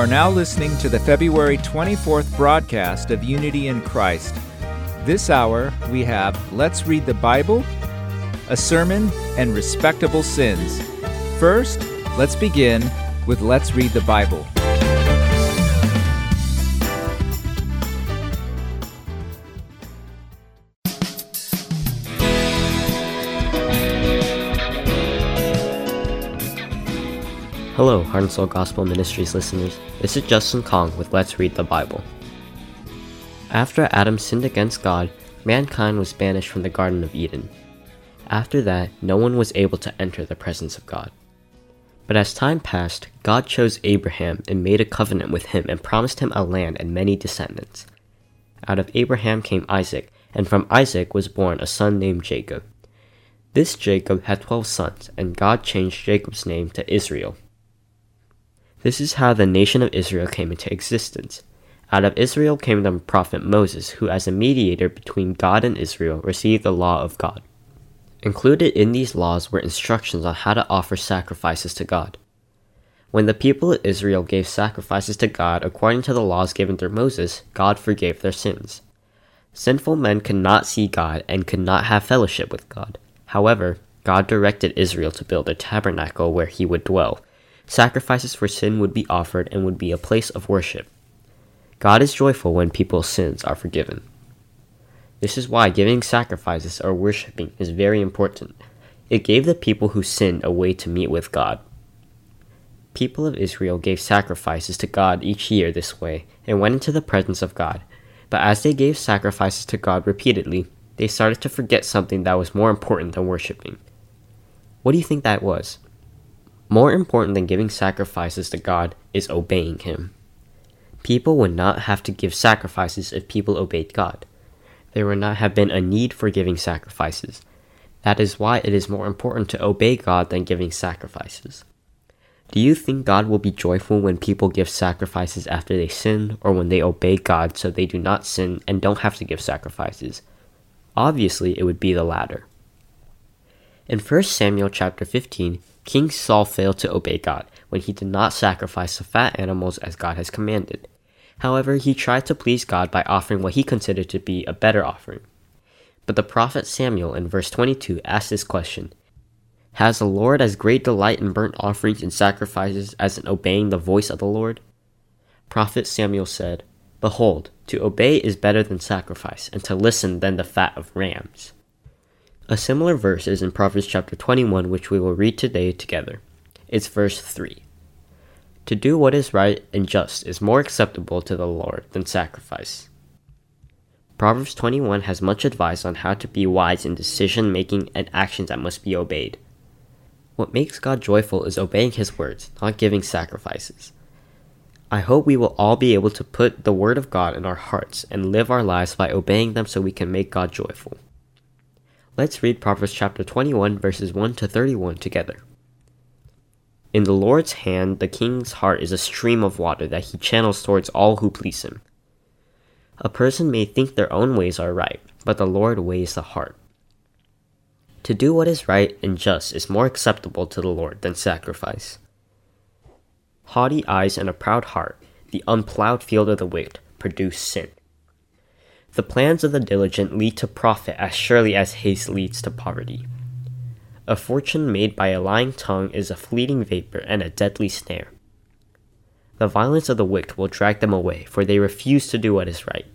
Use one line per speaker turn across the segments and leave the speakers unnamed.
are now listening to the February 24th broadcast of Unity in Christ. This hour, we have Let's Read the Bible, a sermon, and respectable sins. First, let's begin with Let's Read the Bible.
Hello, Heart and Seoul Gospel Ministries listeners. This is Justin Kong with Let's Read the Bible. After Adam sinned against God, mankind was banished from the Garden of Eden. After that, no one was able to enter the presence of God. But as time passed, God chose Abraham and made a covenant with him and promised him a land and many descendants. Out of Abraham came Isaac, and from Isaac was born a son named Jacob. This Jacob had twelve sons, and God changed Jacob's name to Israel this is how the nation of Israel came into existence. Out of Israel came the prophet Moses, who, as a mediator between God and Israel, received the law of God. Included in these laws were instructions on how to offer sacrifices to God. When the people of Israel gave sacrifices to God according to the laws given through Moses, God forgave their sins. Sinful men could not see God and could not have fellowship with God. However, God directed Israel to build a tabernacle where he would dwell, sacrifices for sin would be offered and would be a place of worship. God is joyful when people's sins are forgiven. This is why giving sacrifices or worshiping is very important. It gave the people who sinned a way to meet with God. People of Israel gave sacrifices to God each year this way and went into the presence of God. But as they gave sacrifices to God repeatedly, they started to forget something that was more important than worshiping. What do you think that was? More important than giving sacrifices to God is obeying Him. People would not have to give sacrifices if people obeyed God. There would not have been a need for giving sacrifices. That is why it is more important to obey God than giving sacrifices. Do you think God will be joyful when people give sacrifices after they sin, or when they obey God so they do not sin and don't have to give sacrifices? Obviously, it would be the latter. In 1 Samuel chapter 15, King Saul failed to obey God when he did not sacrifice the fat animals as God has commanded. However, he tried to please God by offering what he considered to be a better offering. But the prophet Samuel in verse 22 asked this question Has the Lord as great delight in burnt offerings and sacrifices as in obeying the voice of the Lord? Prophet Samuel said, Behold, to obey is better than sacrifice, and to listen than the fat of rams. A similar verse is in Proverbs chapter 21, which we will read today together. It's verse 3. To do what is right and just is more acceptable to the Lord than sacrifice. Proverbs 21 has much advice on how to be wise in decision making and actions that must be obeyed. What makes God joyful is obeying His words, not giving sacrifices. I hope we will all be able to put the Word of God in our hearts and live our lives by obeying them so we can make God joyful. Let's read Proverbs chapter 21, verses 1 to 31 together. In the Lord's hand, the king's heart is a stream of water that he channels towards all who please him. A person may think their own ways are right, but the Lord weighs the heart. To do what is right and just is more acceptable to the Lord than sacrifice. Haughty eyes and a proud heart, the unplowed field of the wicked, produce sin. The plans of the diligent lead to profit as surely as haste leads to poverty. A fortune made by a lying tongue is a fleeting vapor and a deadly snare. The violence of the wicked will drag them away, for they refuse to do what is right.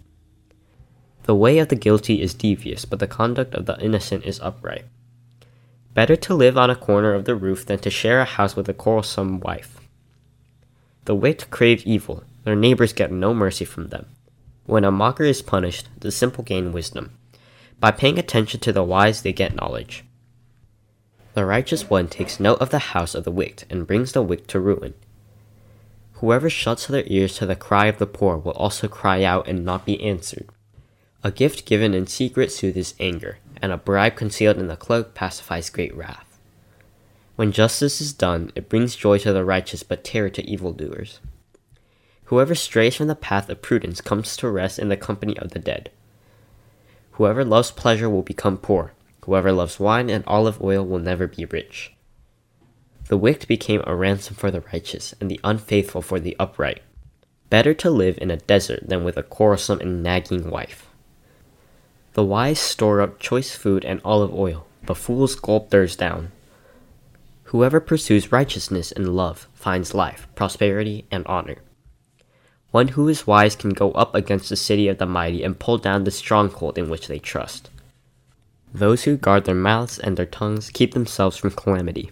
The way of the guilty is devious, but the conduct of the innocent is upright. Better to live on a corner of the roof than to share a house with a quarrelsome wife. The wicked crave evil, their neighbors get no mercy from them. When a mocker is punished, the simple gain wisdom. By paying attention to the wise, they get knowledge. The righteous one takes note of the house of the wicked and brings the wicked to ruin. Whoever shuts their ears to the cry of the poor will also cry out and not be answered. A gift given in secret soothes anger, and a bribe concealed in the cloak pacifies great wrath. When justice is done, it brings joy to the righteous but terror to evildoers. Whoever strays from the path of prudence comes to rest in the company of the dead. Whoever loves pleasure will become poor. Whoever loves wine and olive oil will never be rich. The wicked became a ransom for the righteous, and the unfaithful for the upright. Better to live in a desert than with a quarrelsome and nagging wife. The wise store up choice food and olive oil, but fools gulp theirs down. Whoever pursues righteousness and love finds life, prosperity, and honor. One who is wise can go up against the city of the mighty and pull down the stronghold in which they trust. Those who guard their mouths and their tongues keep themselves from calamity.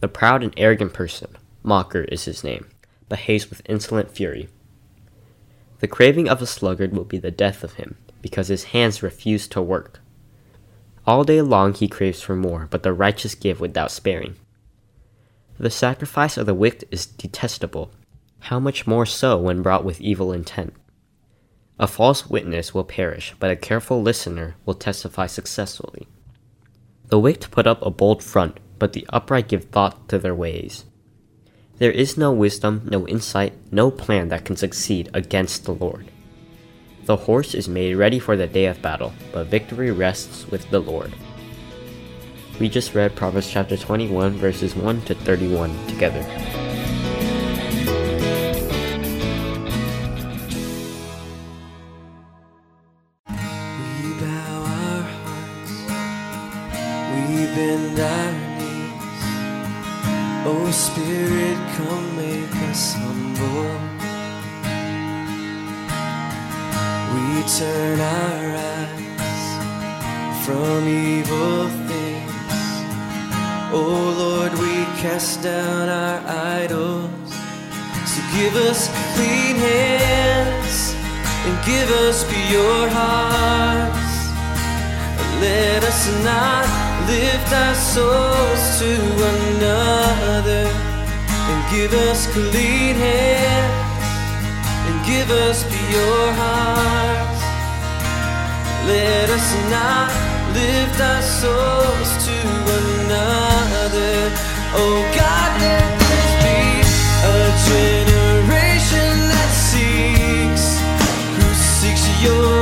The proud and arrogant person, Mocker is his name, behaves with insolent fury. The craving of a sluggard will be the death of him, because his hands refuse to work. All day long he craves for more, but the righteous give without sparing. The sacrifice of the wicked is detestable, how much more so when brought with evil intent? A false witness will perish, but a careful listener will testify successfully. The wicked put up a bold front, but the upright give thought to their ways. There is no wisdom, no insight, no plan that can succeed against the Lord. The horse is made ready for the day of battle, but victory rests with the Lord. We just read Proverbs chapter 21, verses 1 to 31 together.
Spirit, come make us humble. We turn our eyes from evil things. Oh Lord, we cast down our idols. So give us clean hands and give us pure hearts. Let us not lift our souls to another and give us clean hands and give us pure hearts. Let us not lift our souls to another. Oh God, let this be a generation that seeks, who seeks your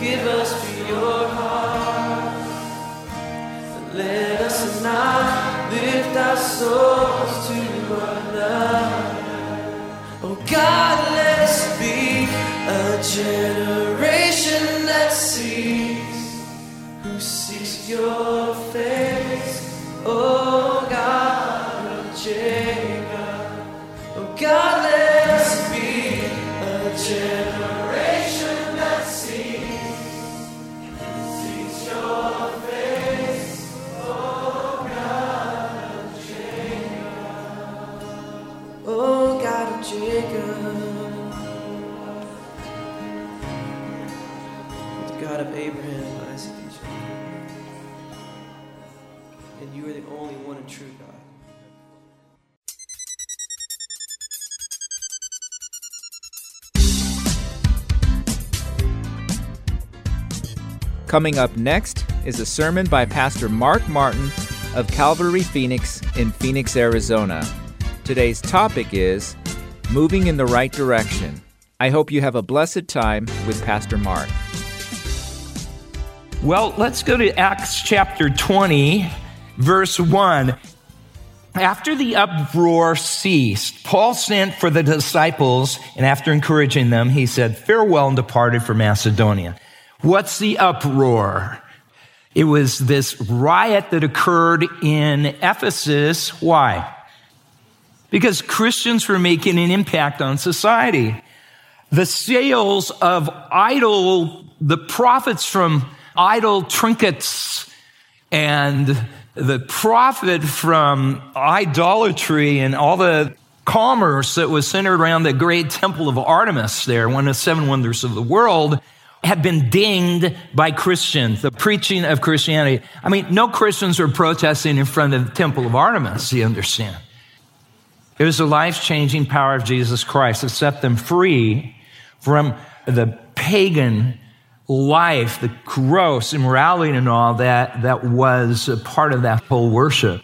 give us pure hearts. And let us not lift our souls to another. Oh God, let us be a generation
Coming up next is a sermon by Pastor Mark Martin of Calvary Phoenix in Phoenix, Arizona. Today's topic is Moving in the Right Direction. I hope you have a blessed time with Pastor Mark.
Well, let's go to Acts chapter 20, verse 1. After the uproar ceased, Paul sent for the disciples, and after encouraging them, he said, Farewell and departed for Macedonia. What's the uproar? It was this riot that occurred in Ephesus. Why? Because Christians were making an impact on society. The sales of idol, the profits from idol trinkets and the profit from idolatry and all the commerce that was centered around the great temple of Artemis there, one of the seven wonders of the world, had been dinged by Christians, the preaching of Christianity. I mean, no Christians were protesting in front of the temple of Artemis, you understand. It was the life changing power of Jesus Christ that set them free from the pagan life, the gross immorality and all that, that was a part of that whole worship.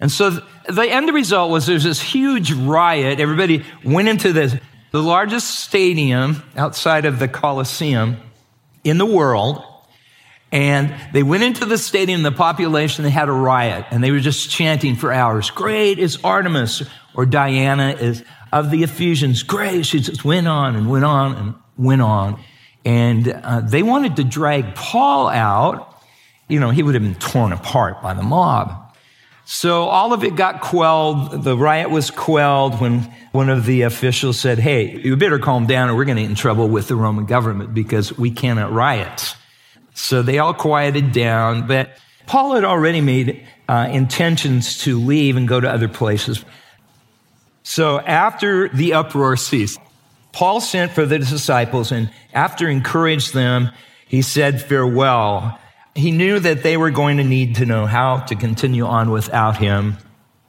And so the end result was there's this huge riot. Everybody went into the, the largest stadium outside of the Colosseum in the world. And they went into the stadium, the population, they had a riot, and they were just chanting for hours. Great is Artemis, or Diana is of the Ephesians. Great. She just went on and went on and went on. And uh, they wanted to drag Paul out. You know, he would have been torn apart by the mob. So all of it got quelled. The riot was quelled when one of the officials said, Hey, you better calm down or we're going to get in trouble with the Roman government because we cannot riot. So they all quieted down, but Paul had already made uh, intentions to leave and go to other places. So after the uproar ceased, Paul sent for the disciples and after encouraged them, he said farewell. He knew that they were going to need to know how to continue on without him.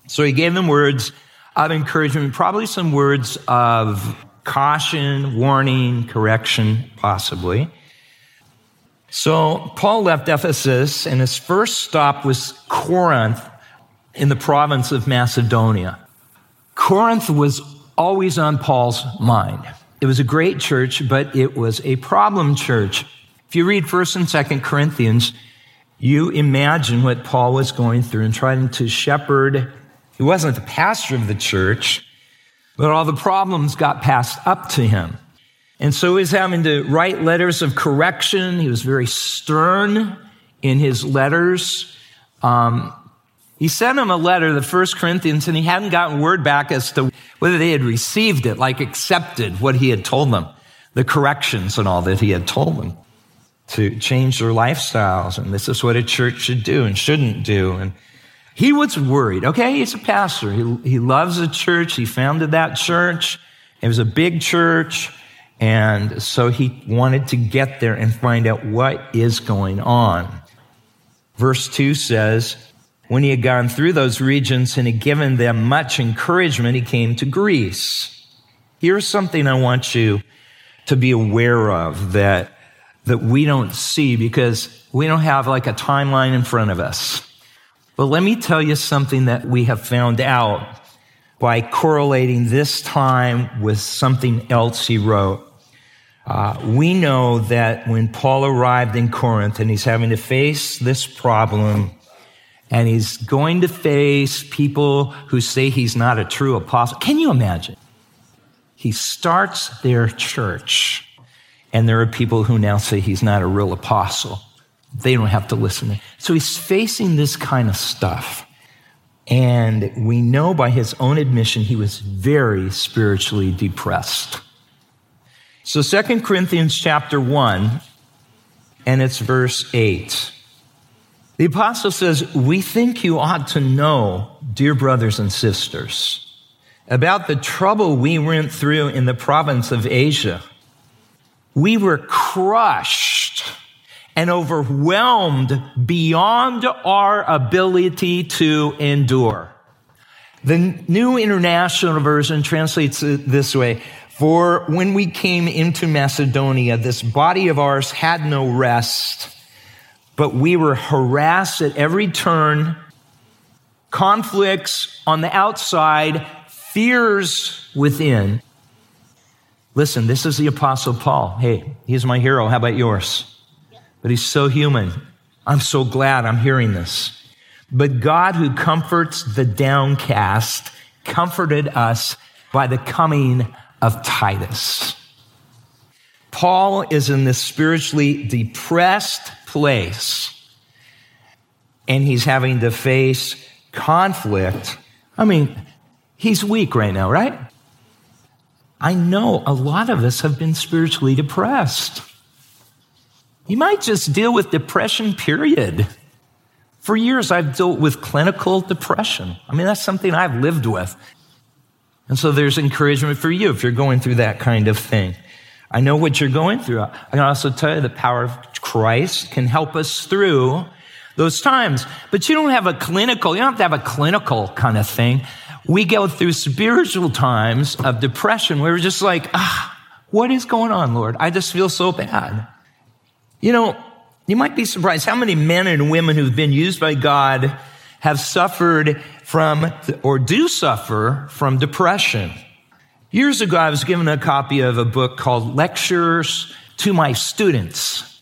So he gave them words of encouragement, probably some words of caution, warning, correction, possibly. So Paul left Ephesus and his first stop was Corinth in the province of Macedonia. Corinth was always on Paul's mind. It was a great church, but it was a problem church. If you read 1st and 2nd Corinthians, you imagine what Paul was going through and trying to shepherd. He wasn't the pastor of the church, but all the problems got passed up to him. And so he was having to write letters of correction. He was very stern in his letters. Um, he sent him a letter, the first Corinthians, and he hadn't gotten word back as to whether they had received it, like accepted what he had told them, the corrections and all that he had told them to change their lifestyles. And this is what a church should do and shouldn't do. And he was worried. Okay, he's a pastor. He, he loves the church. He founded that church. It was a big church. And so he wanted to get there and find out what is going on. Verse 2 says, When he had gone through those regions and had given them much encouragement, he came to Greece. Here's something I want you to be aware of that, that we don't see because we don't have like a timeline in front of us. But let me tell you something that we have found out by correlating this time with something else he wrote. Uh, we know that when Paul arrived in Corinth and he's having to face this problem, and he's going to face people who say he's not a true apostle. Can you imagine? He starts their church, and there are people who now say he's not a real apostle. They don't have to listen. So he's facing this kind of stuff. And we know by his own admission, he was very spiritually depressed. So 2 Corinthians chapter 1, and it's verse 8. The apostle says, We think you ought to know, dear brothers and sisters, about the trouble we went through in the province of Asia. We were crushed and overwhelmed beyond our ability to endure. The New International Version translates it this way. For when we came into Macedonia, this body of ours had no rest, but we were harassed at every turn, conflicts on the outside, fears within. Listen, this is the Apostle Paul. Hey, he's my hero. How about yours? but he's so human. I'm so glad I'm hearing this. But God, who comforts the downcast, comforted us by the coming of Titus. Paul is in this spiritually depressed place, and he's having to face conflict. I mean, he's weak right now, right? I know a lot of us have been spiritually depressed. You might just deal with depression, period. For years, I've dealt with clinical depression. I mean, that's something I've lived with. And so there's encouragement for you if you're going through that kind of thing. I know what you're going through. I can also tell you the power of Christ can help us through those times. But you don't have a clinical, you don't have to have a clinical kind of thing. We go through spiritual times of depression where we're just like, ah, what is going on, Lord? I just feel so bad. You know, you might be surprised how many men and women who've been used by God have suffered from or do suffer from depression. Years ago, I was given a copy of a book called Lectures to My Students.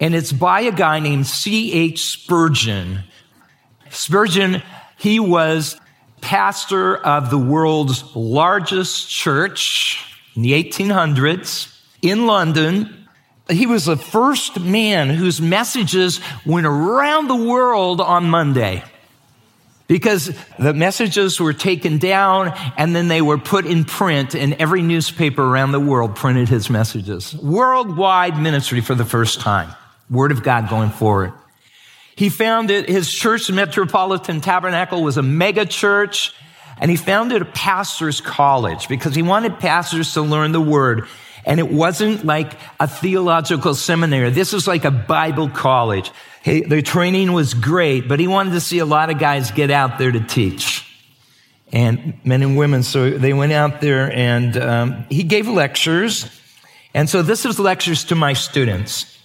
And it's by a guy named C.H. Spurgeon. Spurgeon, he was pastor of the world's largest church in the 1800s in London. He was the first man whose messages went around the world on Monday because the messages were taken down and then they were put in print and every newspaper around the world printed his messages. Worldwide ministry for the first time. Word of God going forward. He founded his church, Metropolitan Tabernacle, was a mega church, and he founded a pastor's college because he wanted pastors to learn the word. And it wasn't like a theological seminary. This was like a Bible college. Hey, the training was great, but he wanted to see a lot of guys get out there to teach. And men and women. So they went out there and um, he gave lectures. And so this is lectures to my students.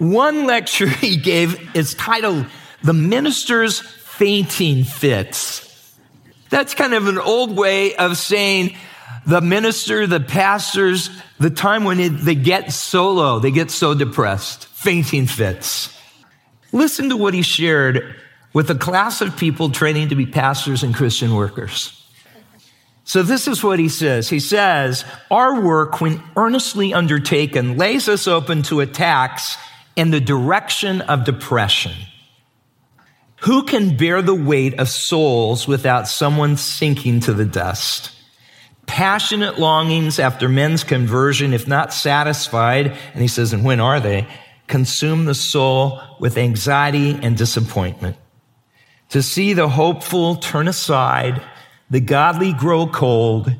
One lecture he gave is titled The Minister's Fainting Fits. That's kind of an old way of saying the minister, the pastors, the time when they get so low, they get so depressed, fainting fits. Listen to what he shared with a class of people training to be pastors and Christian workers. So this is what he says. He says, our work, when earnestly undertaken, lays us open to attacks in the direction of depression. Who can bear the weight of souls without someone sinking to the dust? passionate longings after men's conversion, if not satisfied, and he says, and when are they? Consume the soul with anxiety and disappointment. To see the hopeful turn aside, the godly grow cold,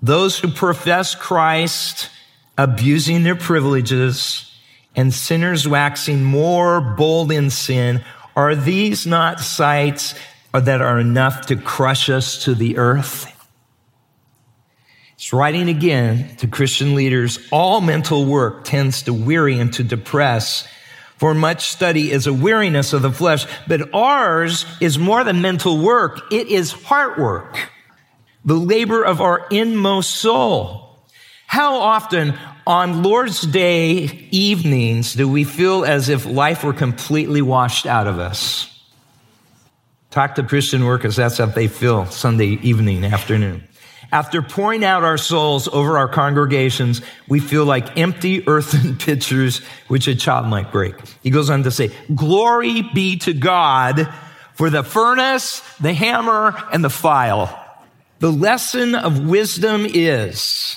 those who profess Christ abusing their privileges, and sinners waxing more bold in sin, are these not sights that are enough to crush us to the earth? It's writing again to Christian leaders. All mental work tends to weary and to depress. For much study is a weariness of the flesh, but ours is more than mental work. It is heart work, the labor of our inmost soul. How often on Lord's Day evenings do we feel as if life were completely washed out of us? Talk to Christian workers, that's how they feel Sunday evening, afternoon. After pouring out our souls over our congregations, we feel like empty earthen pitchers which a child might break. He goes on to say, Glory be to God for the furnace, the hammer, and the file. The lesson of wisdom is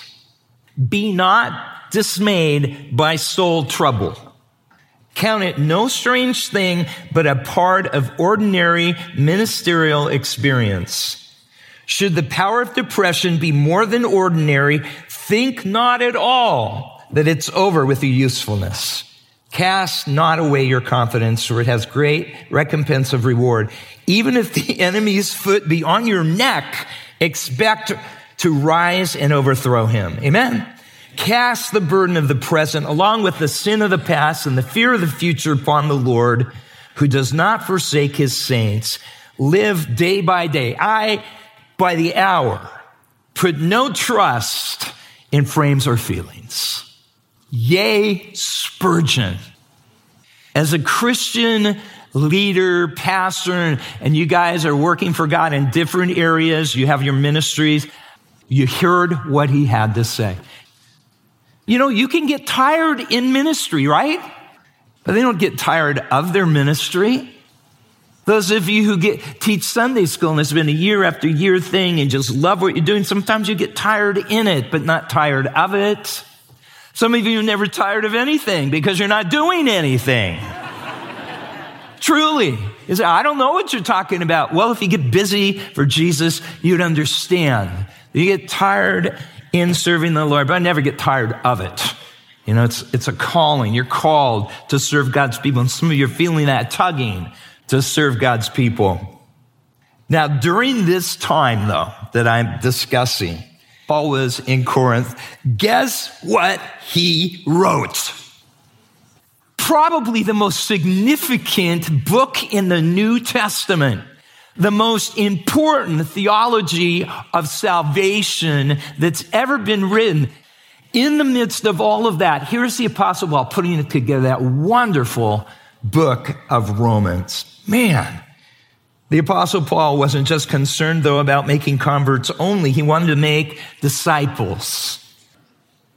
be not dismayed by soul trouble. Count it no strange thing, but a part of ordinary ministerial experience. Should the power of depression be more than ordinary, think not at all that it's over with your usefulness. Cast not away your confidence, for it has great recompense of reward. Even if the enemy's foot be on your neck, expect to rise and overthrow him. Amen. Cast the burden of the present along with the sin of the past and the fear of the future upon the Lord, who does not forsake his saints. Live day by day. I by the hour. Put no trust in frames or feelings. Yea, Spurgeon. As a Christian leader, pastor, and you guys are working for God in different areas, you have your ministries, you heard what he had to say. You know, you can get tired in ministry, right? But they don't get tired of their ministry. Those of you who get teach Sunday school and it's been a year after year thing and just love what you're doing, sometimes you get tired in it, but not tired of it. Some of you are never tired of anything because you're not doing anything. Truly. Is I don't know what you're talking about. Well, if you get busy for Jesus, you'd understand. You get tired in serving the Lord, but I never get tired of it. You know, it's, it's a calling. You're called to serve God's people. And some of you are feeling that tugging to serve God's people. Now, during this time, though, that I'm discussing, Paul was in Corinth. Guess what he wrote? Probably the most significant book in the New Testament, the most important theology of salvation that's ever been written. In the midst of all of that, here's the Apostle Paul putting it together, that wonderful book of Romans. Man, the apostle Paul wasn't just concerned though about making converts only. He wanted to make disciples.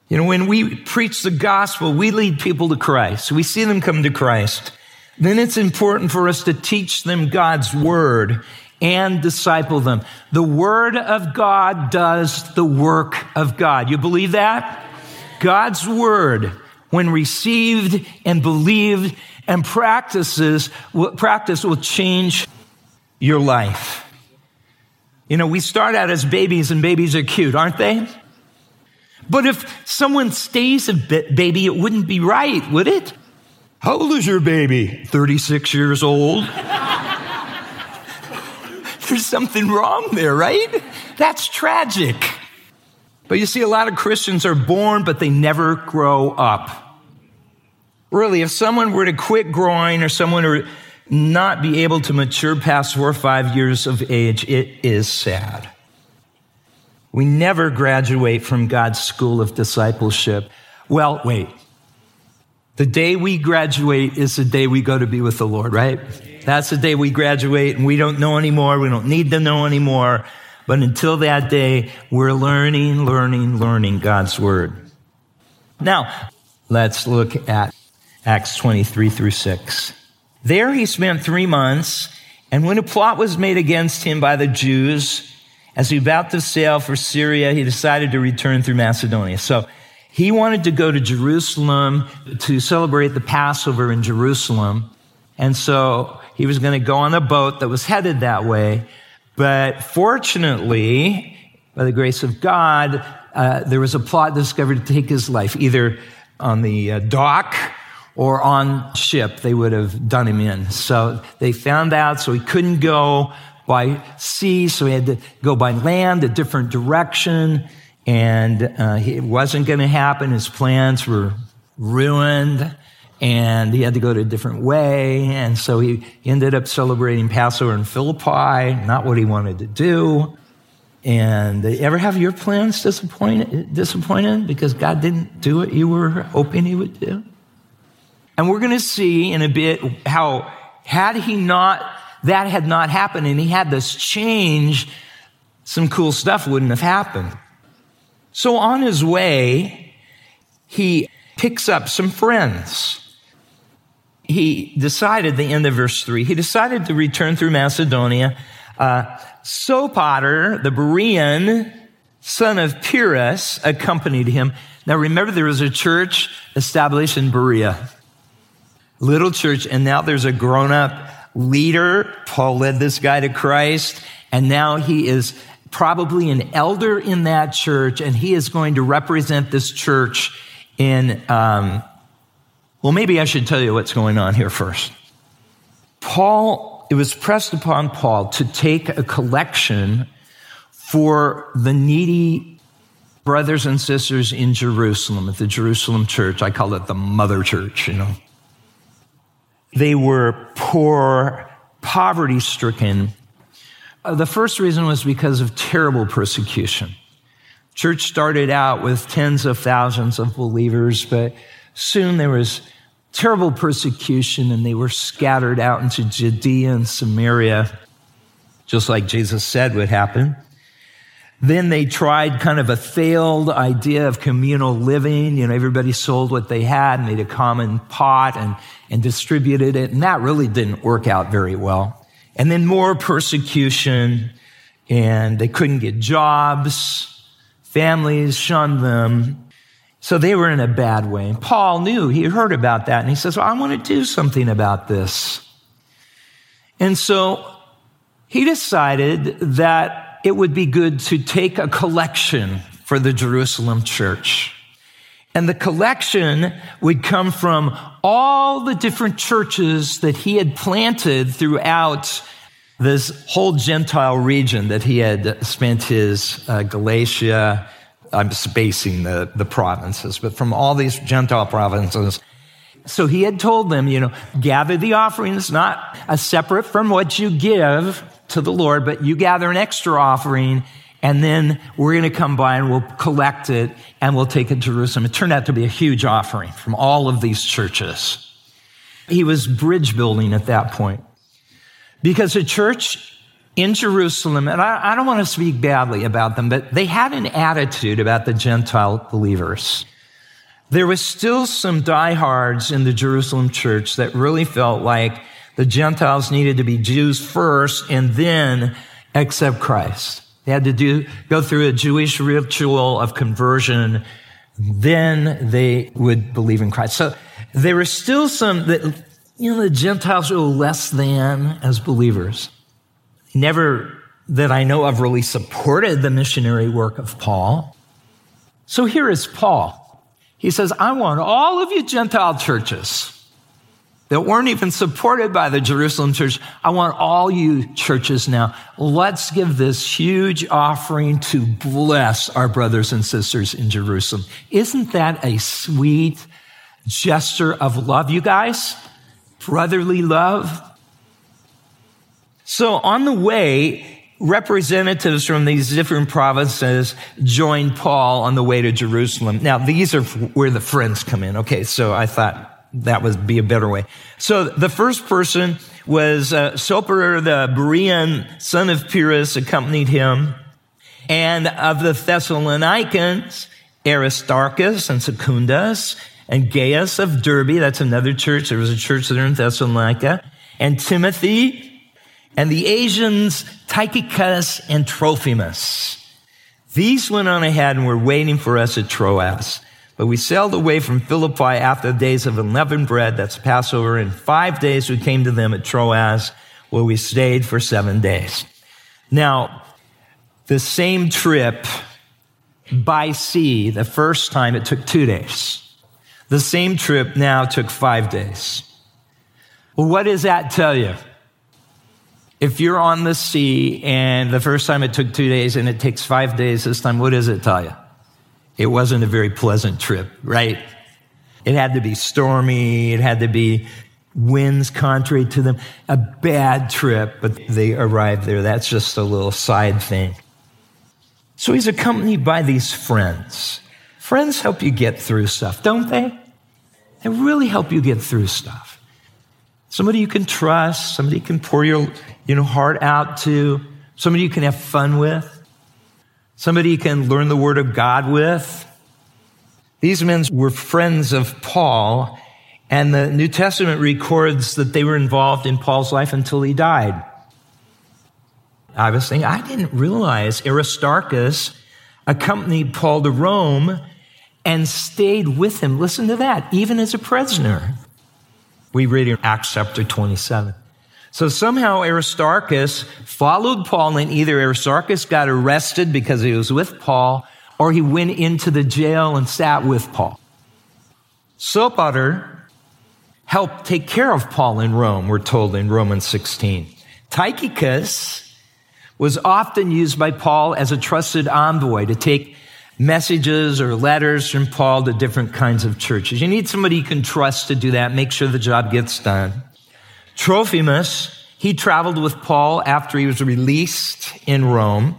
You know, when we preach the gospel, we lead people to Christ. We see them come to Christ. Then it's important for us to teach them God's word and disciple them. The word of God does the work of God. You believe that? God's word, when received and believed and practices, practice will change your life. You know, we start out as babies and babies are cute, aren't they? But if someone stays a baby, it wouldn't be right, would it? How old is your baby? 36 years old. There's something wrong there, right? That's tragic. But you see, a lot of Christians are born, but they never grow up. Really, if someone were to quit growing or someone were not be able to mature past four or five years of age, it is sad. We never graduate from God's school of discipleship. Well, wait. The day we graduate is the day we go to be with the Lord, right? That's the day we graduate and we don't know anymore. We don't need to know anymore. But until that day, we're learning, learning, learning God's word. Now, let's look at Acts 23 through 6. There he spent three months, and when a plot was made against him by the Jews, as he about to sail for Syria, he decided to return through Macedonia. So he wanted to go to Jerusalem to celebrate the Passover in Jerusalem. And so he was going to go on a boat that was headed that way. But fortunately, by the grace of God, uh, there was a plot discovered to take his life, either on the uh, dock or on ship. They would have done him in. So they found out, so he couldn't go by sea, so he had to go by land, a different direction, and uh, it wasn't going to happen. His plans were ruined and he had to go to a different way. And so he ended up celebrating Passover in Philippi, not what he wanted to do. And ever have your plans disappointed, disappointed because God didn't do what you were hoping he would do? And we're going to see in a bit how had he not, that had not happened and he had this change, some cool stuff wouldn't have happened. So on his way, he picks up some friends he decided, the end of verse 3, he decided to return through Macedonia. Uh, Sopater, the Berean, son of Pyrrhus, accompanied him. Now remember, there was a church established in Berea, little church, and now there's a grown up leader. Paul led this guy to Christ, and now he is probably an elder in that church, and he is going to represent this church in um, well, maybe I should tell you what's going on here first. Paul, it was pressed upon Paul to take a collection for the needy brothers and sisters in Jerusalem, at the Jerusalem church. I call it the mother church, you know. They were poor, poverty stricken. Uh, the first reason was because of terrible persecution. Church started out with tens of thousands of believers, but soon there was terrible persecution and they were scattered out into Judea and Samaria, just like Jesus said would happen. Then they tried kind of a failed idea of communal living. You know, everybody sold what they had, made a common pot and, and distributed it. And that really didn't work out very well. And then more persecution and they couldn't get jobs. Families shunned them. So they were in a bad way. And Paul knew, he heard about that, and he says, Well, I want to do something about this. And so he decided that it would be good to take a collection for the Jerusalem church. And the collection would come from all the different churches that he had planted throughout this whole Gentile region that he had spent his uh, Galatia, I'm spacing the, the provinces, but from all these Gentile provinces. So he had told them, you know, gather the offerings, not separate from what you give to the Lord, but you gather an extra offering and then we're going to come by and we'll collect it and we'll take it to Jerusalem. It turned out to be a huge offering from all of these churches. He was bridge building at that point because the church in Jerusalem, and I, I don't want to speak badly about them, but they had an attitude about the Gentile believers. There was still some diehards in the Jerusalem church that really felt like the Gentiles needed to be Jews first and then accept Christ. They had to do, go through a Jewish ritual of conversion. Then they would believe in Christ. So there were still some that, you know, the Gentiles were less than as believers never that I know of really supported the missionary work of Paul. So here is Paul. He says, I want all of you Gentile churches that weren't even supported by the Jerusalem church. I want all you churches now. Let's give this huge offering to bless our brothers and sisters in Jerusalem. Isn't that a sweet gesture of love, you guys? Brotherly love. So on the way, representatives from these different provinces joined Paul on the way to Jerusalem. Now, these are where the friends come in. Okay, so I thought that would be a better way. So the first person was uh, Sopater, the Berean son of Pyrrhus, accompanied him. And of the Thessalonians, Aristarchus and Secundus, and Gaius of Derbe, that's another church. There was a church there in Thessalonica. And Timothy, and the Asians, Tychicus and Trophimus. These went on ahead and were waiting for us at Troas. But we sailed away from Philippi after the days of unleavened bread, that's Passover. In five days we came to them at Troas, where we stayed for seven days. Now, the same trip by sea the first time it took two days. The same trip now took five days. Well, what does that tell you? If you're on the sea and the first time it took two days and it takes five days this time, what does it tell you? It wasn't a very pleasant trip, right? It had to be stormy. It had to be winds contrary to them. A bad trip, but they arrived there. That's just a little side thing. So he's accompanied by these friends. Friends help you get through stuff, don't they? They really help you get through stuff. Somebody you can trust, somebody you can pour your you know, heart out to, somebody you can have fun with, somebody you can learn the word of God with. These men were friends of Paul, and the New Testament records that they were involved in Paul's life until he died. I was thinking, I didn't realize Aristarchus accompanied Paul to Rome and stayed with him. Listen to that, even as a prisoner. We read in Acts chapter 27. So somehow Aristarchus followed Paul, and either Aristarchus got arrested because he was with Paul, or he went into the jail and sat with Paul. Sopater helped take care of Paul in Rome, we're told in Romans 16. Tychicus was often used by Paul as a trusted envoy to take messages or letters from Paul to different kinds of churches. You need somebody you can trust to do that, make sure the job gets done. Trophimus, he traveled with Paul after he was released in Rome,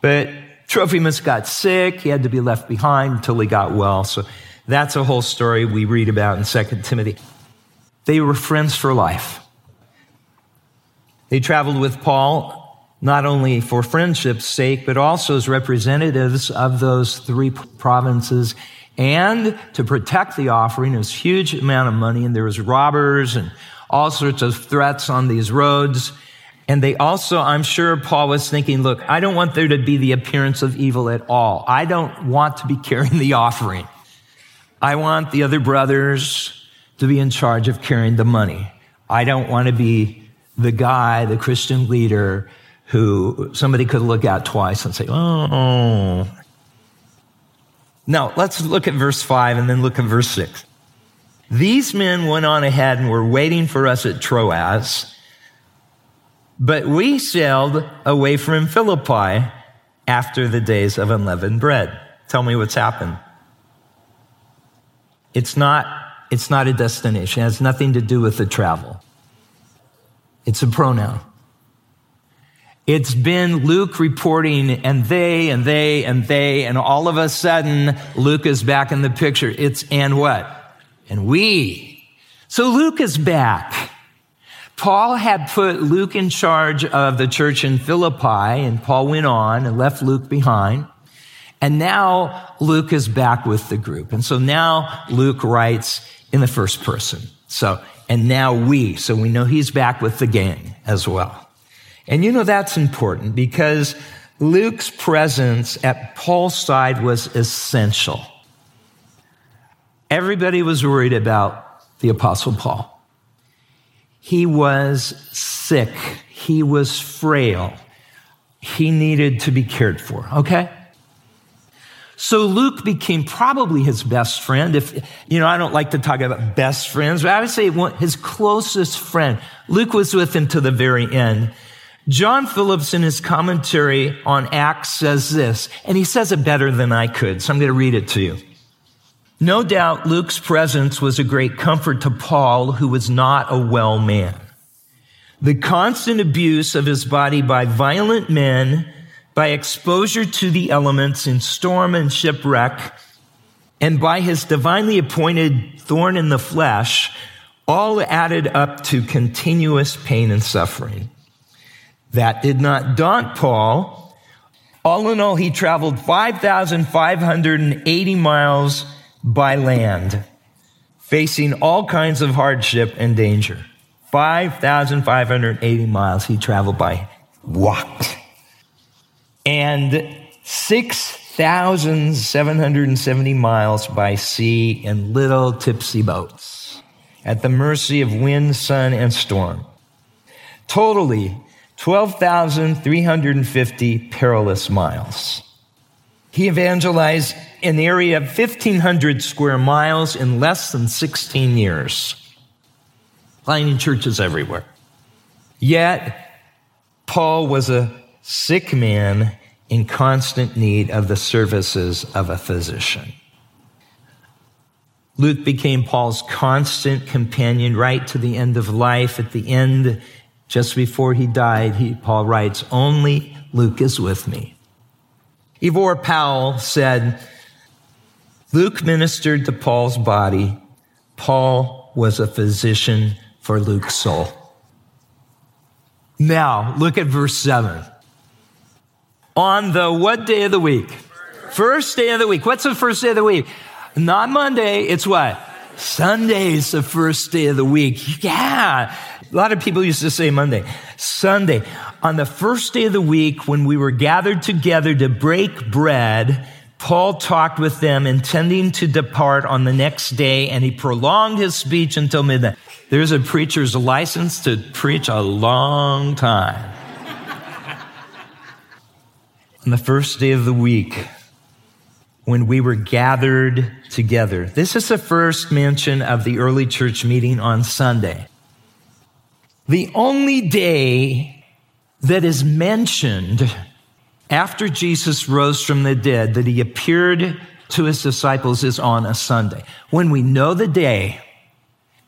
but Trophimus got sick. He had to be left behind until he got well. So that's a whole story we read about in 2 Timothy. They were friends for life. They traveled with Paul not only for friendship's sake, but also as representatives of those three provinces and to protect the offering. It was a huge amount of money and there was robbers and all sorts of threats on these roads. And they also, I'm sure Paul was thinking, look, I don't want there to be the appearance of evil at all. I don't want to be carrying the offering. I want the other brothers to be in charge of carrying the money. I don't want to be the guy, the Christian leader who somebody could look at twice and say, oh. Now, let's look at verse 5 and then look at verse 6. These men went on ahead and were waiting for us at Troas, but we sailed away from Philippi after the days of unleavened bread. Tell me what's happened. It's not, it's not a destination. It has nothing to do with the travel. It's a pronoun. It's been Luke reporting and they and they and they, and all of a sudden, Luke is back in the picture. It's and what? And we. So Luke is back. Paul had put Luke in charge of the church in Philippi, and Paul went on and left Luke behind. And now Luke is back with the group. And so now Luke writes in the first person. So, and now we. So we know he's back with the gang as well. And you know, that's important because Luke's presence at Paul's side was essential. Everybody was worried about the apostle Paul. He was sick. He was frail. He needed to be cared for. Okay? So Luke became probably his best friend. If, you know, I don't like to talk about best friends, but I would say his closest friend. Luke was with him to the very end. John Phillips in his commentary on Acts says this, and he says it better than I could, so I'm going to read it to you. No doubt Luke's presence was a great comfort to Paul, who was not a well man. The constant abuse of his body by violent men, by exposure to the elements in storm and shipwreck, and by his divinely appointed thorn in the flesh, all added up to continuous pain and suffering. That did not daunt Paul. All in all, he traveled 5,580 miles by land, facing all kinds of hardship and danger. 5,580 miles he traveled by walked. And 6,770 miles by sea in little tipsy boats at the mercy of wind, sun, and storm. Totally 12,350 perilous miles. He evangelized an area of 1,500 square miles in less than 16 years, planting churches everywhere. Yet, Paul was a sick man in constant need of the services of a physician. Luke became Paul's constant companion right to the end of life. At the end, just before he died, he, Paul writes, Only Luke is with me. Ivor Powell said, Luke ministered to Paul's body. Paul was a physician for Luke's soul. Now, look at verse 7. On the what day of the week? First day of the week. What's the first day of the week? Not Monday, it's what? Sunday's the first day of the week. Yeah. A lot of people used to say Monday. Sunday. On the first day of the week, when we were gathered together to break bread, Paul talked with them, intending to depart on the next day, and he prolonged his speech until midnight. There's a preacher's license to preach a long time. on the first day of the week, when we were gathered together. This is the first mention of the early church meeting on Sunday. The only day that is mentioned after Jesus rose from the dead that he appeared to his disciples is on a Sunday. When we know the day,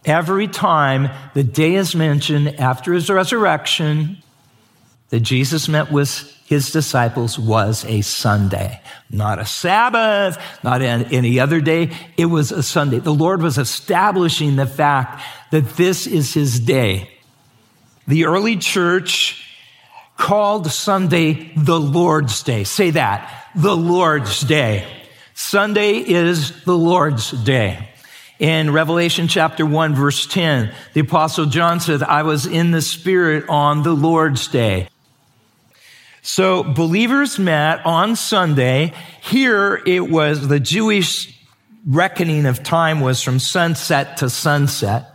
every time the day is mentioned after his resurrection, that Jesus met with his disciples was a Sunday, not a Sabbath, not any other day. It was a Sunday. The Lord was establishing the fact that this is his day. The early church called Sunday the Lord's Day. Say that. The Lord's Day. Sunday is the Lord's Day. In Revelation chapter 1 verse 10, the apostle John said, I was in the spirit on the Lord's day. So believers met on Sunday. Here it was the Jewish reckoning of time was from sunset to sunset.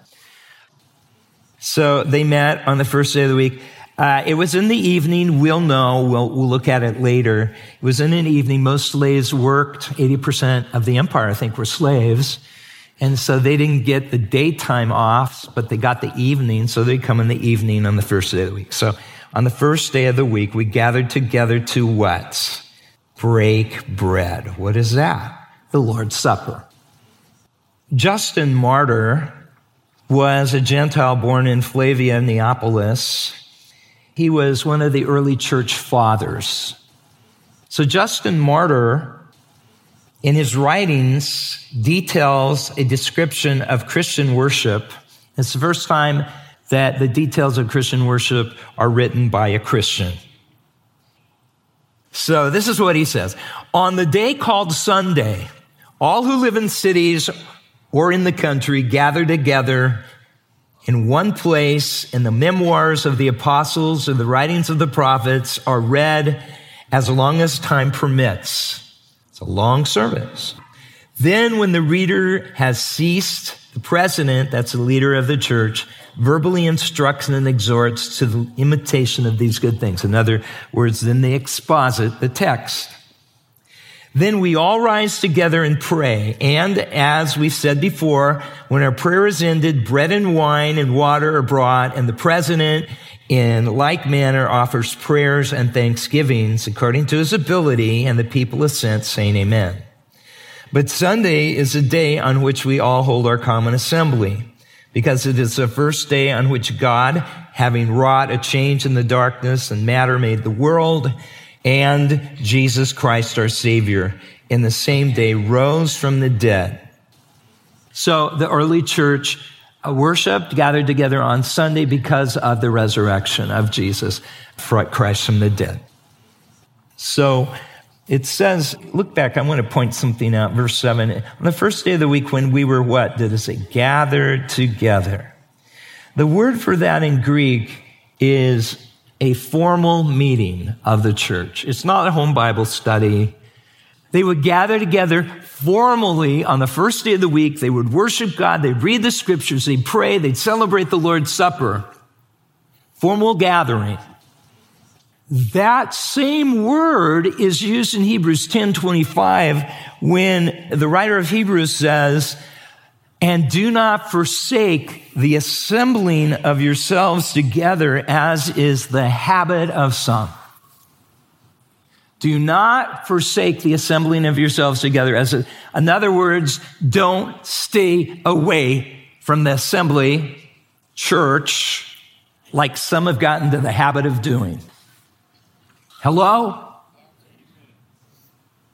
So they met on the first day of the week. Uh, it was in the evening. We'll know. We'll, we'll look at it later. It was in an evening. Most slaves worked. 80% of the empire, I think, were slaves. And so they didn't get the daytime off, but they got the evening. So they come in the evening on the first day of the week. So on the first day of the week, we gathered together to what? Break bread. What is that? The Lord's Supper. Justin Martyr was a Gentile born in Flavia, Neapolis. He was one of the early church fathers. So Justin Martyr, in his writings, details a description of Christian worship. It's the first time that the details of Christian worship are written by a Christian. So this is what he says. On the day called Sunday, all who live in cities or in the country gather together in one place and the memoirs of the apostles or the writings of the prophets are read as long as time permits. It's a long service. Then when the reader has ceased, the president, that's the leader of the church, verbally instructs and exhorts to the imitation of these good things. In other words, then they exposit the text. Then we all rise together and pray. And as we said before, when our prayer is ended, bread and wine and water are brought, and the president in like manner offers prayers and thanksgivings according to his ability, and the people assent, saying amen. But Sunday is a day on which we all hold our common assembly because it is the first day on which God, having wrought a change in the darkness and matter, made the world and Jesus Christ, our Savior, in the same day rose from the dead. So the early church uh, worshiped, gathered together on Sunday because of the resurrection of Jesus, Christ from the dead. So it says, look back, I want to point something out. Verse 7. On the first day of the week, when we were what? Did it say? Gathered together. The word for that in Greek is a formal meeting of the church. It's not a home Bible study. They would gather together formally on the first day of the week. They would worship God. They'd read the scriptures. They'd pray. They'd celebrate the Lord's Supper. Formal gathering. That same word is used in Hebrews 10:25 when the writer of Hebrews says, "And do not forsake the assembling of yourselves together as is the habit of some." Do not forsake the assembling of yourselves together as a, in other words, don't stay away from the assembly church like some have gotten to the habit of doing. Hello?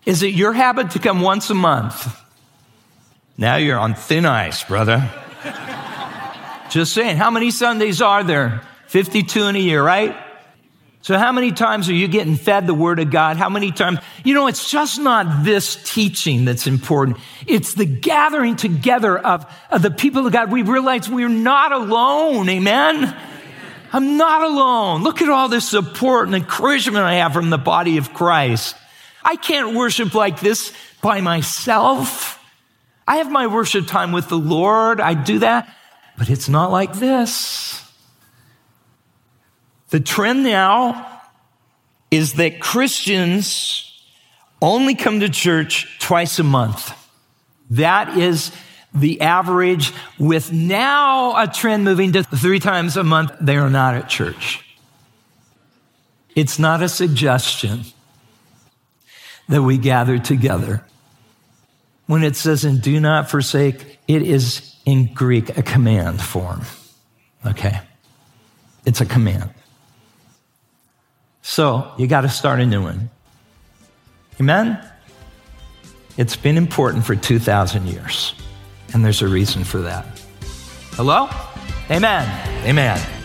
Is it your habit to come once a month? Now you're on thin ice, brother. Just saying, how many Sundays are there? 52 in a year, right? So, how many times are you getting fed the Word of God? How many times? You know, it's just not this teaching that's important. It's the gathering together of, of the people of God. We realize we're not alone. Amen? I'm not alone. Look at all this support and encouragement I have from the body of Christ. I can't worship like this by myself. I have my worship time with the Lord. I do that, but it's not like this. The trend now is that Christians only come to church twice a month. That is the average, with now a trend moving to three times a month, they are not at church. It's not a suggestion that we gather together. When it says, and do not forsake, it is in Greek a command form. Okay? It's a command. So you got to start a new one. Amen? It's been important for 2,000 years. And there's a reason for that. Hello? Amen. Amen.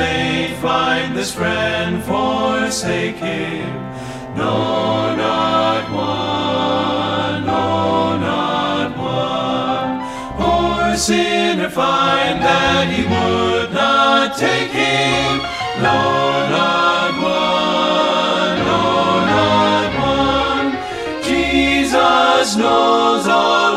Saint find this friend forsaking? No, not one. No, not one. Or sinner find that he would not take him? No, not one. No, not one. Jesus knows all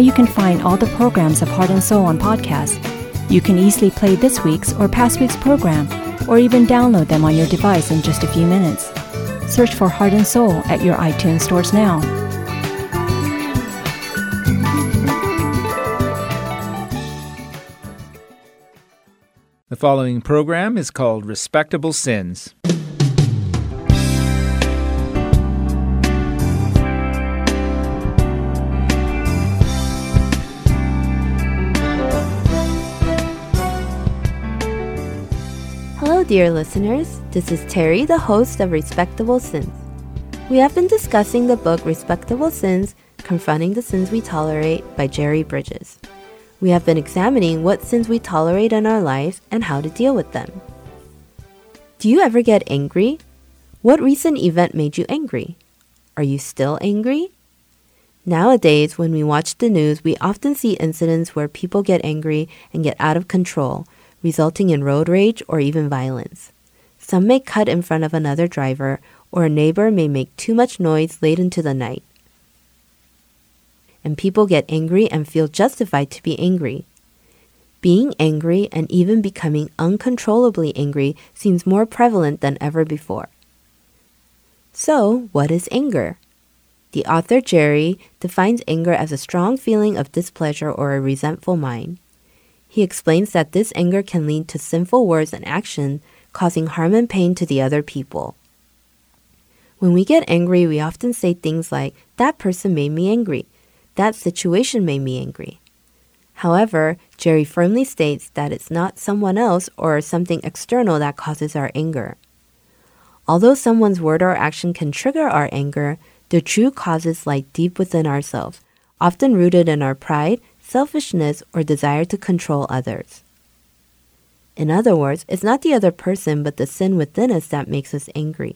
you can find all the programs of Heart and Seoul on podcast. You can easily play this week's or past week's program, or even download them on your device in just a few minutes. Search for Heart and Seoul at your iTunes stores now.
The following program is called Respectable Sins.
Dear listeners. This is Terry, the host of Respectable Sins. We have been discussing the book Respectable Sins Confronting the Sins We Tolerate by Jerry Bridges. We have been examining what sins we tolerate in our lives and how to deal with them. Do you ever get angry? What recent event made you angry? Are you still angry? Nowadays, when we watch the news, we often see incidents where people get angry and get out of control, resulting in road rage or even violence. Some may cut in front of another driver, or a neighbor may make too much noise late into the night. And people get angry and feel justified to be angry. Being angry and even becoming uncontrollably angry seems more prevalent than ever before. So, what is anger? The author Jerry defines anger as a strong feeling of displeasure or a resentful mind. He explains that this anger can lead to sinful words and action, causing harm and pain to the other people. When we get angry, we often say things like, That person made me angry. That situation made me angry. However, Jerry firmly states that it's not someone else or something external that causes our anger. Although someone's word or action can trigger our anger, the true causes lie deep within ourselves, often rooted in our pride, selfishness, or desire to control others. In other words, it's not the other person but the sin within us that makes us angry.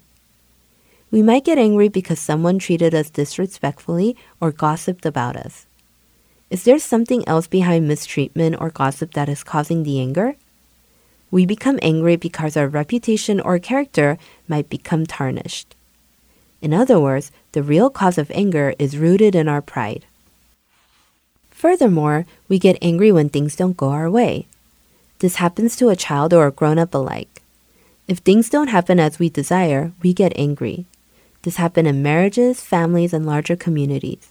We might get angry because someone treated us disrespectfully or gossiped about us. Is there something else behind mistreatment or gossip that is causing the anger? We become angry because our reputation or character might become tarnished. In other words, the real cause of anger is rooted in our pride. Furthermore, we get angry when things don't go our way. This happens to a child or a grown up alike. If things don't happen as we desire, we get angry. This happens in marriages, families, and larger communities.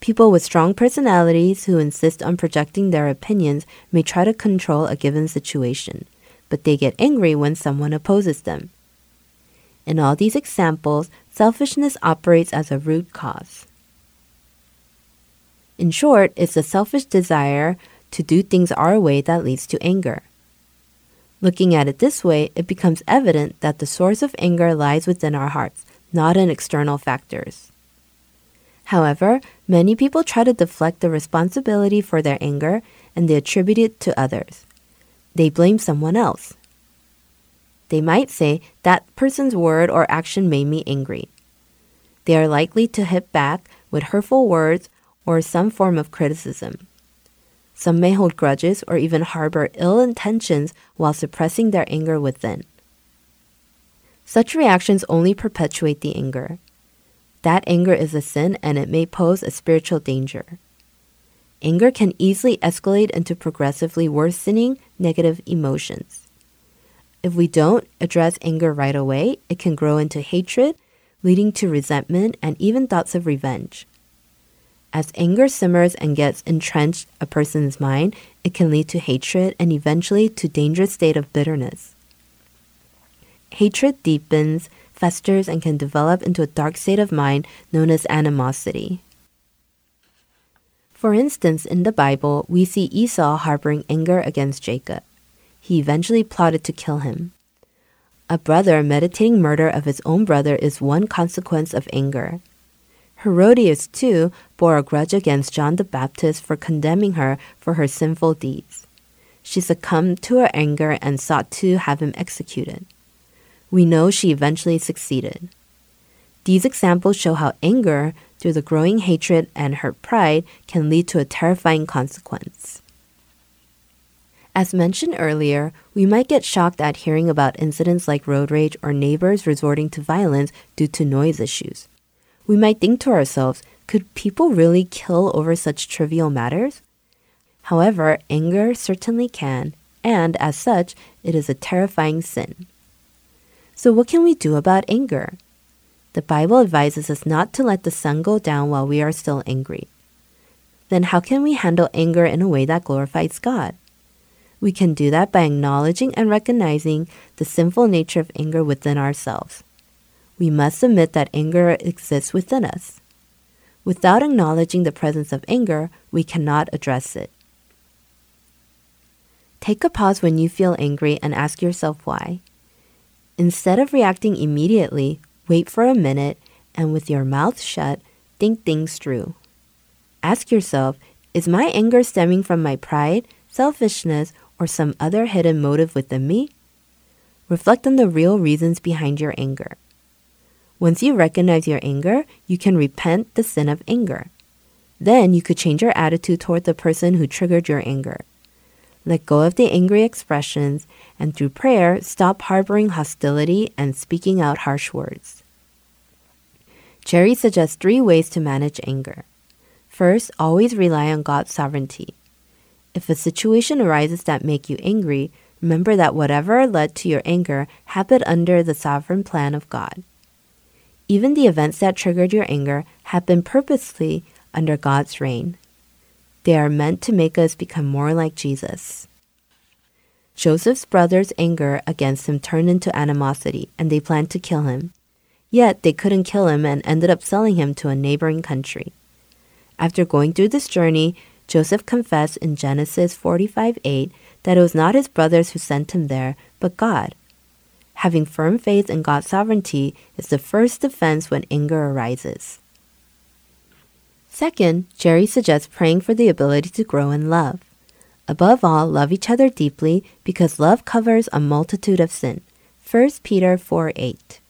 People with strong personalities who insist on projecting their opinions may try to control a given situation, but they get angry when someone opposes them. In all these examples, selfishness operates as a root cause. In short, it's a selfish desire to do things our way that leads to anger. Looking at it this way, it becomes evident that the source of anger lies within our hearts, not in external factors. However, many people try to deflect the responsibility for their anger and they attribute it to others. They blame someone else. They might say, That person's word or action made me angry. They are likely to hit back with hurtful words or some form of criticism. Some may hold grudges or even harbor ill intentions while suppressing their anger within. Such reactions only perpetuate the anger. That anger is a sin and it may pose a spiritual danger. Anger can easily escalate into progressively worsening negative emotions. If we don't address anger right away, it can grow into hatred, leading to resentment and even thoughts of revenge. As anger simmers and gets entrenched a person's mind, it can lead to hatred and eventually to dangerous state of bitterness. Hatred deepens, festers, and can develop into a dark state of mind known as animosity. For instance, in the Bible, we see Esau harboring anger against Jacob. He eventually plotted to kill him. A brother meditating murder of his own brother is one consequence of anger. Herodias, too, bore a grudge against John the Baptist for condemning her for her sinful deeds. She succumbed to her anger and sought to have him executed we know she eventually succeeded. These examples show how anger, through the growing hatred and hurt pride, can lead to a terrifying consequence. As mentioned earlier, we might get shocked at hearing about incidents like road rage or neighbors resorting to violence due to noise issues. We might think to ourselves, could people really kill over such trivial matters? However, anger certainly can, and as such, it is a terrifying sin. So, what can we do about anger? The Bible advises us not to let the sun go down while we are still angry. Then, how can we handle anger in a way that glorifies God? We can do that by acknowledging and recognizing the sinful nature of anger within ourselves. We must admit that anger exists within us. Without acknowledging the presence of anger, we cannot address it. Take a pause when you feel angry and ask yourself why. Instead of reacting immediately, wait for a minute and with your mouth shut, think things through. Ask yourself Is my anger stemming from my pride, selfishness, or some other hidden motive within me? Reflect on the real reasons behind your anger. Once you recognize your anger, you can repent the sin of anger. Then you could change your attitude toward the person who triggered your anger. Let go of the angry expressions, and through prayer, stop harboring hostility and speaking out harsh words. Jerry suggests three ways to manage anger. First, always rely on God's sovereignty. If a situation arises that make you angry, remember that whatever led to your anger happened under the sovereign plan of God. Even the events that triggered your anger have been purposely under God's reign. They are meant to make us become more like Jesus. Joseph's brothers' anger against him turned into animosity, and they planned to kill him. Yet they couldn't kill him and ended up selling him to a neighboring country. After going through this journey, Joseph confessed in Genesis 45 8 that it was not his brothers who sent him there, but God. Having firm faith in God's sovereignty is the first defense when anger arises. Second, Jerry suggests praying for the ability to grow in love. Above all, love each other deeply because love covers a multitude of sin. 1 Peter 4 8.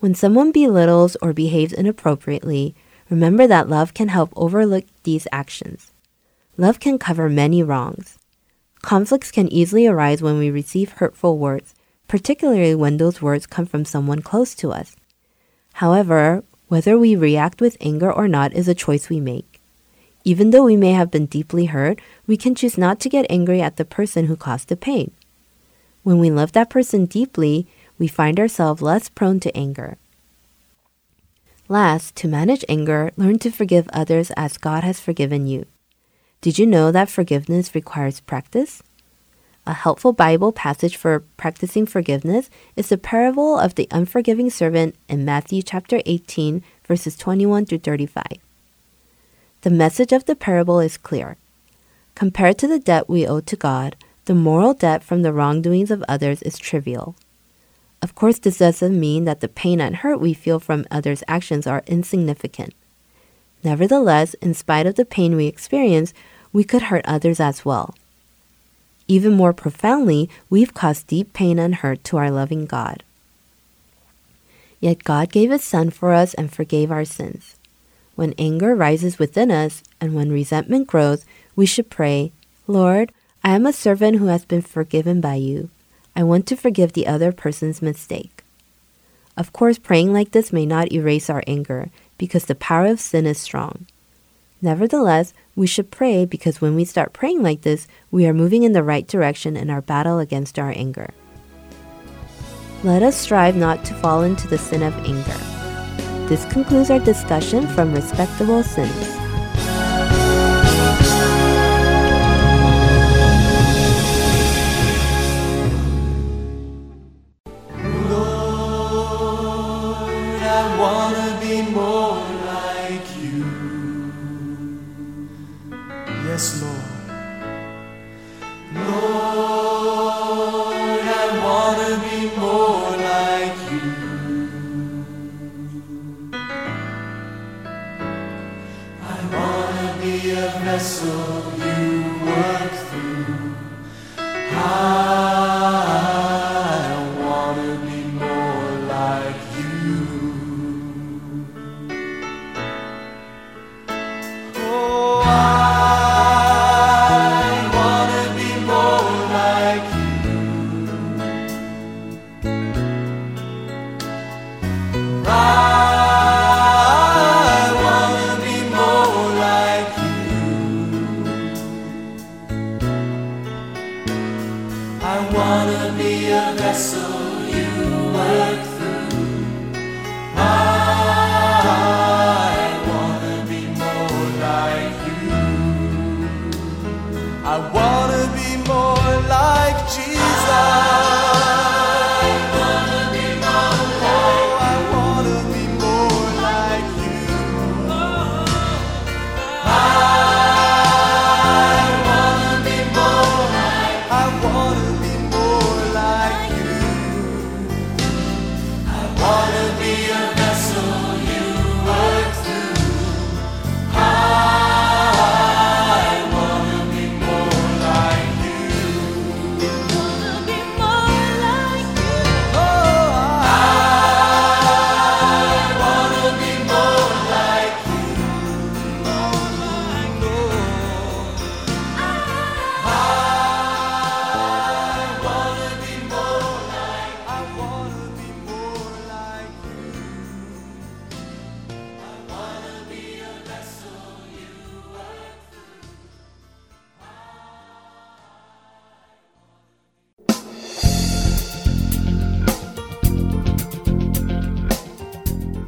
When someone belittles or behaves inappropriately, remember that love can help overlook these actions. Love can cover many wrongs. Conflicts can easily arise when we receive hurtful words, particularly when those words come from someone close to us. However, whether we react with anger or not is a choice we make. Even though we may have been deeply hurt, we can choose not to get angry at the person who caused the pain. When we love that person deeply, we find ourselves less prone to anger. Last, to manage anger, learn to forgive others as God has forgiven you. Did you know that forgiveness requires practice? A helpful Bible passage for practicing forgiveness is the parable of the unforgiving servant in Matthew chapter 18, verses 21 through 35. The message of the parable is clear. Compared to the debt we owe to God, the moral debt from the wrongdoings of others is trivial. Of course, this doesn't mean that the pain and hurt we feel from others' actions are insignificant. Nevertheless, in spite of the pain we experience, we could hurt others as well. Even more profoundly, we've caused deep pain and hurt to our loving God. Yet God gave His Son for us and forgave our sins. When anger rises within us and when resentment grows, we should pray, Lord, I am a servant who has been forgiven by you. I want to forgive the other person's mistake. Of course, praying like this may not erase our anger because the power of sin is strong. Nevertheless, we should pray because when we start praying like this, we are moving in the right direction in our battle against our anger. Let us strive not to fall into the sin of anger. This concludes our discussion from Respectable Sins.
A